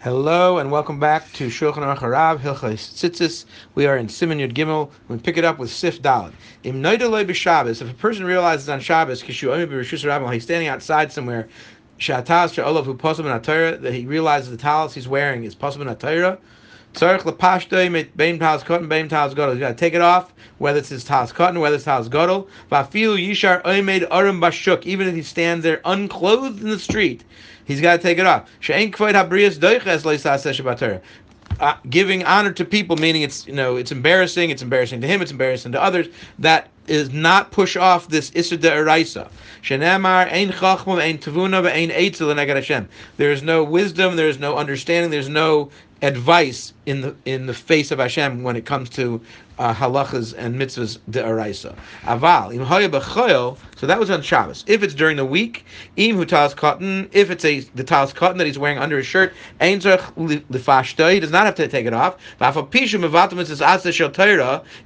Hello and welcome back to Shulchan Aruch Harav Hilchos. We are in Siman Yud Gimel. We pick it up with Sif Dalet. Im. If a person realizes on Shabbos, kishu b'Rishus he's standing outside somewhere, shatas she'olav hu posam in that he realizes the talis he's wearing is posam in Atayra. Tzarich lepashtoi bein talis katan bein talis gadol. You got to take it off, whether it's his talis katan, whether it's talis gadol. Vafilu yishar oimed arim bashuk. Even if he stands there unclothed in the street he's got to take it off. Uh, giving honor to people, meaning it's you know it's embarrassing. It's embarrassing to him. It's embarrassing to others. That is not push off this issa de eraisa. Shenemar ein chachma ein tavuna ein eitzel Hashem. There is no wisdom. There is no understanding. There's no advice in the in the face of Hashem when it comes to uh, halachas and mitzvahs de araisa. Aval im. So that was on Shabbos. If it's during the week, im hutas cotton. If it's a the talis katan that he's wearing under his shirt, ein lifashta. He does not have to take it off.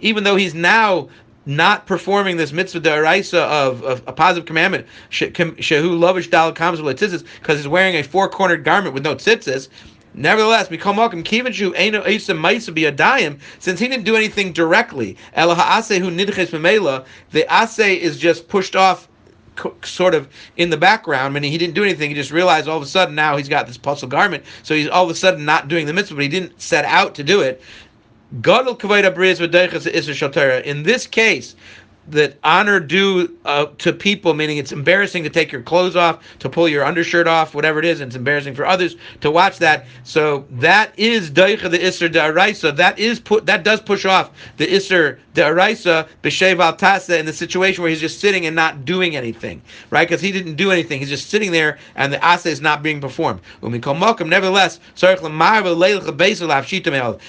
Even though he's now not performing this mitzvah deraisa of, of a positive commandment, shehu lavish dal because he's wearing a four cornered garment with no tzitzis. Nevertheless, become welcome. Kivin shu eno isa maisa be adayim. Since he didn't do anything directly, hu nidches memela. The ase is just pushed off sort of in the background, meaning he didn't do anything. He just realized all of a sudden now he's got this puzzle garment, so he's all of a sudden not doing the mitzvah, but he didn't set out to do it. In this case, that honor due uh, to people, meaning it's embarrassing to take your clothes off, to pull your undershirt off, whatever it is, and it's embarrassing for others to watch that. So that is daicha the iser da'araisa. That is put that does push off the iser da'araisa b'shev al tasa in the situation where he's just sitting and not doing anything, right? Because he didn't do anything. He's just sitting there, and the asa is not being performed. Nevertheless,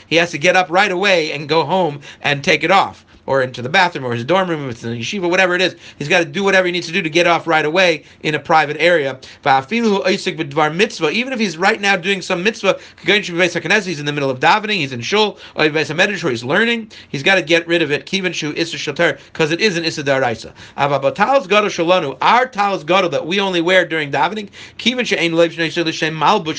he has to get up right away and go home and take it off or into the bathroom or his dorm room, if it's in yeshiva, whatever it is. He's got to do whatever he needs to do to get off right away in a private area. Even if he's right now doing some mitzvah, he's in the middle of davening, he's in shul, or he's learning, he's got to get rid of it, because it is an issa daraisa. Our talis gadol that we only wear during davening,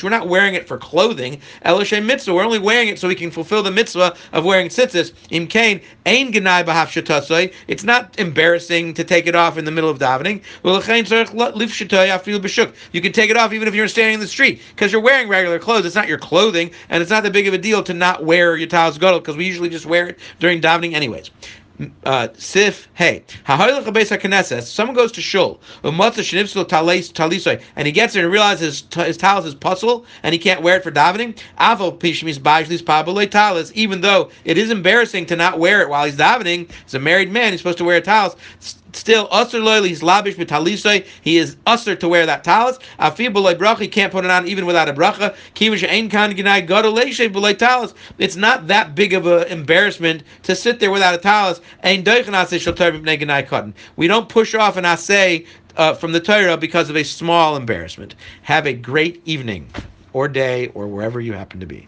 we're not wearing it for clothing, Mitzvah. we're only wearing it so we can fulfill the mitzvah of wearing tzitzis. Im kain, ain it's not embarrassing to take it off in the middle of davening. You can take it off even if you're standing in the street because you're wearing regular clothes. It's not your clothing, and it's not that big of a deal to not wear your talis gadol because we usually just wear it during davening anyways uh, Sif Hey. Someone goes to Shul, and he gets there and realizes his talis is puzzle and he can't wear it for davening. Even though it is embarrassing to not wear it while he's davening, he's a married man, he's supposed to wear a talis still usher loyally he's labish b'talisay. He is usher to wear that talis. Afir b'loy bracha. He can't put it on even without a bracha. Kivish ein kan b'loy talis. It's not that big of an embarrassment to sit there without a talis. We don't push off an asay uh, from the Torah because of a small embarrassment. Have a great evening or day or wherever you happen to be.